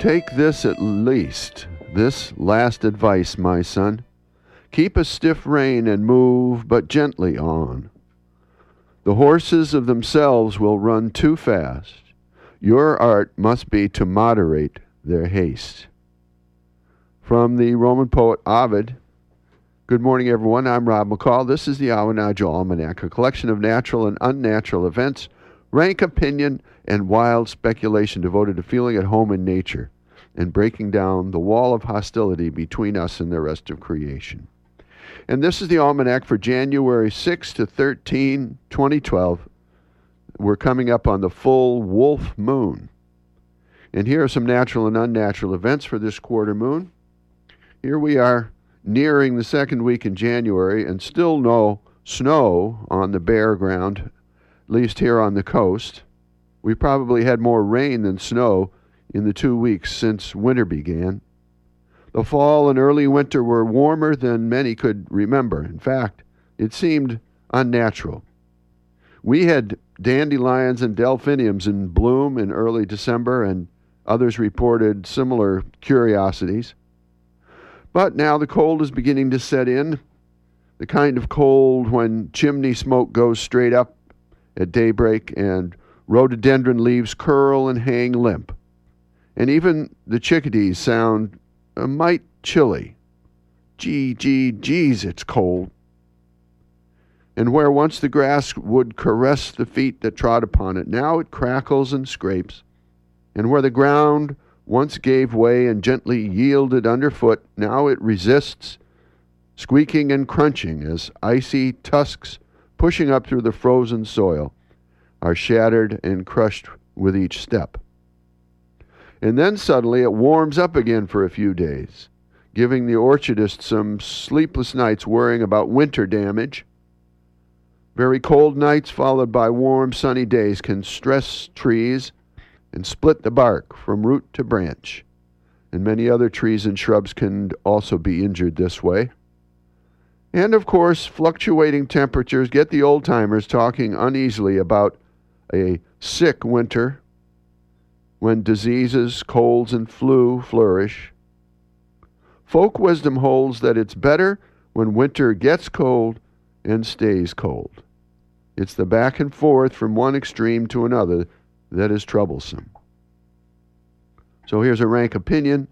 Take this at least, this last advice, my son. Keep a stiff rein and move but gently on. The horses of themselves will run too fast. Your art must be to moderate their haste. From the Roman poet Ovid. Good morning, everyone. I'm Rob McCall. This is the Awanadjo Almanac, a collection of natural and unnatural events, rank opinion, and wild speculation devoted to feeling at home in nature and breaking down the wall of hostility between us and the rest of creation. And this is the almanac for January 6 to 13, 2012. We're coming up on the full wolf moon. And here are some natural and unnatural events for this quarter moon. Here we are nearing the second week in January and still no snow on the bare ground, at least here on the coast. We probably had more rain than snow in the two weeks since winter began. The fall and early winter were warmer than many could remember. In fact, it seemed unnatural. We had dandelions and delphiniums in bloom in early December, and others reported similar curiosities. But now the cold is beginning to set in, the kind of cold when chimney smoke goes straight up at daybreak and rhododendron leaves curl and hang limp. And even the chickadees sound uh, a mite chilly. Gee, gee, geez, it's cold. And where once the grass would caress the feet that trod upon it, now it crackles and scrapes. And where the ground once gave way and gently yielded underfoot, now it resists, squeaking and crunching as icy tusks pushing up through the frozen soil are shattered and crushed with each step. And then suddenly it warms up again for a few days, giving the orchardist some sleepless nights worrying about winter damage. Very cold nights followed by warm, sunny days can stress trees and split the bark from root to branch. And many other trees and shrubs can also be injured this way. And of course, fluctuating temperatures get the old timers talking uneasily about a sick winter when diseases, colds, and flu flourish. Folk wisdom holds that it's better when winter gets cold and stays cold. It's the back and forth from one extreme to another that is troublesome. So here's a rank opinion.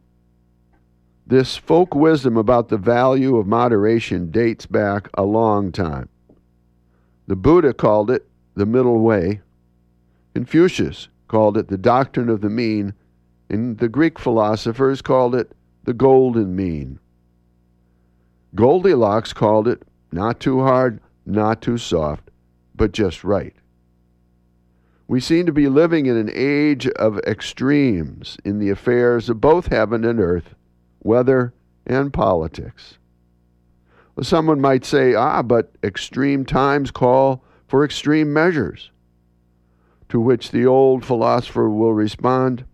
This folk wisdom about the value of moderation dates back a long time. The Buddha called it the middle way. Confucius called it the doctrine of the mean, and the Greek philosophers called it the golden mean. Goldilocks called it not too hard, not too soft, but just right. We seem to be living in an age of extremes in the affairs of both heaven and earth, weather and politics. Well, someone might say, ah, but extreme times call for extreme measures. To which the old philosopher will respond,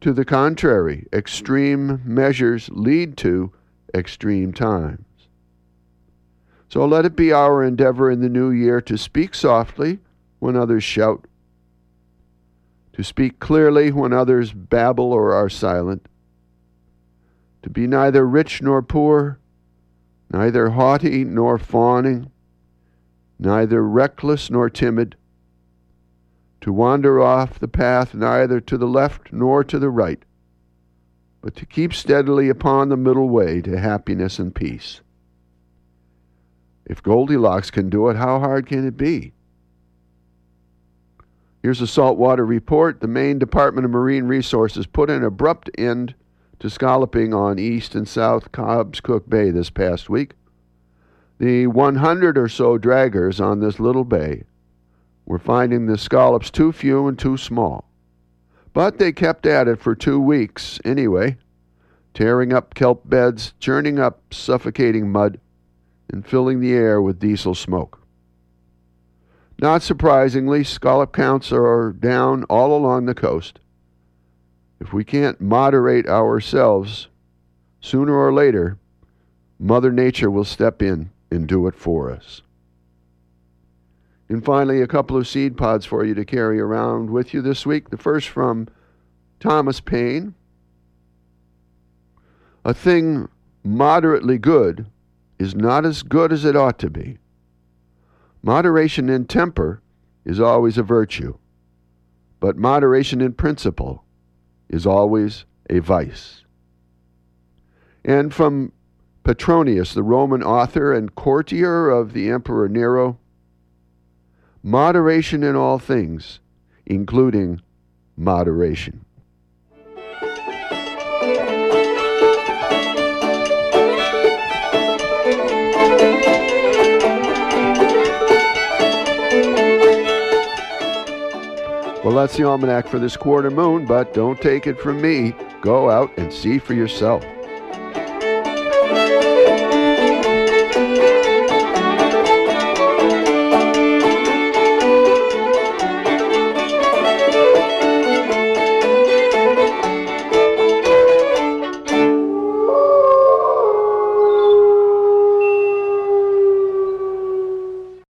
to the contrary, extreme measures lead to extreme times. So let it be our endeavor in the new year to speak softly when others shout, to speak clearly when others babble or are silent, to be neither rich nor poor, neither haughty nor fawning, neither reckless nor timid, to wander off the path neither to the left nor to the right, but to keep steadily upon the middle way to happiness and peace. If Goldilocks can do it, how hard can it be? Here's a saltwater report. The Maine Department of Marine Resources put an abrupt end to scalloping on East and South Cobscook Bay this past week. The 100 or so draggers on this little bay were finding the scallops too few and too small. But they kept at it for two weeks anyway, tearing up kelp beds, churning up suffocating mud, and filling the air with diesel smoke. Not surprisingly, scallop counts are down all along the coast. If we can't moderate ourselves, sooner or later, Mother Nature will step in and do it for us. And finally, a couple of seed pods for you to carry around with you this week. The first from Thomas Paine. A thing moderately good is not as good as it ought to be. Moderation in temper is always a virtue, but moderation in principle is always a vice. And from Petronius, the Roman author and courtier of the Emperor Nero, moderation in all things, including moderation. Well, that's the almanac for this quarter moon, but don't take it from me. Go out and see for yourself.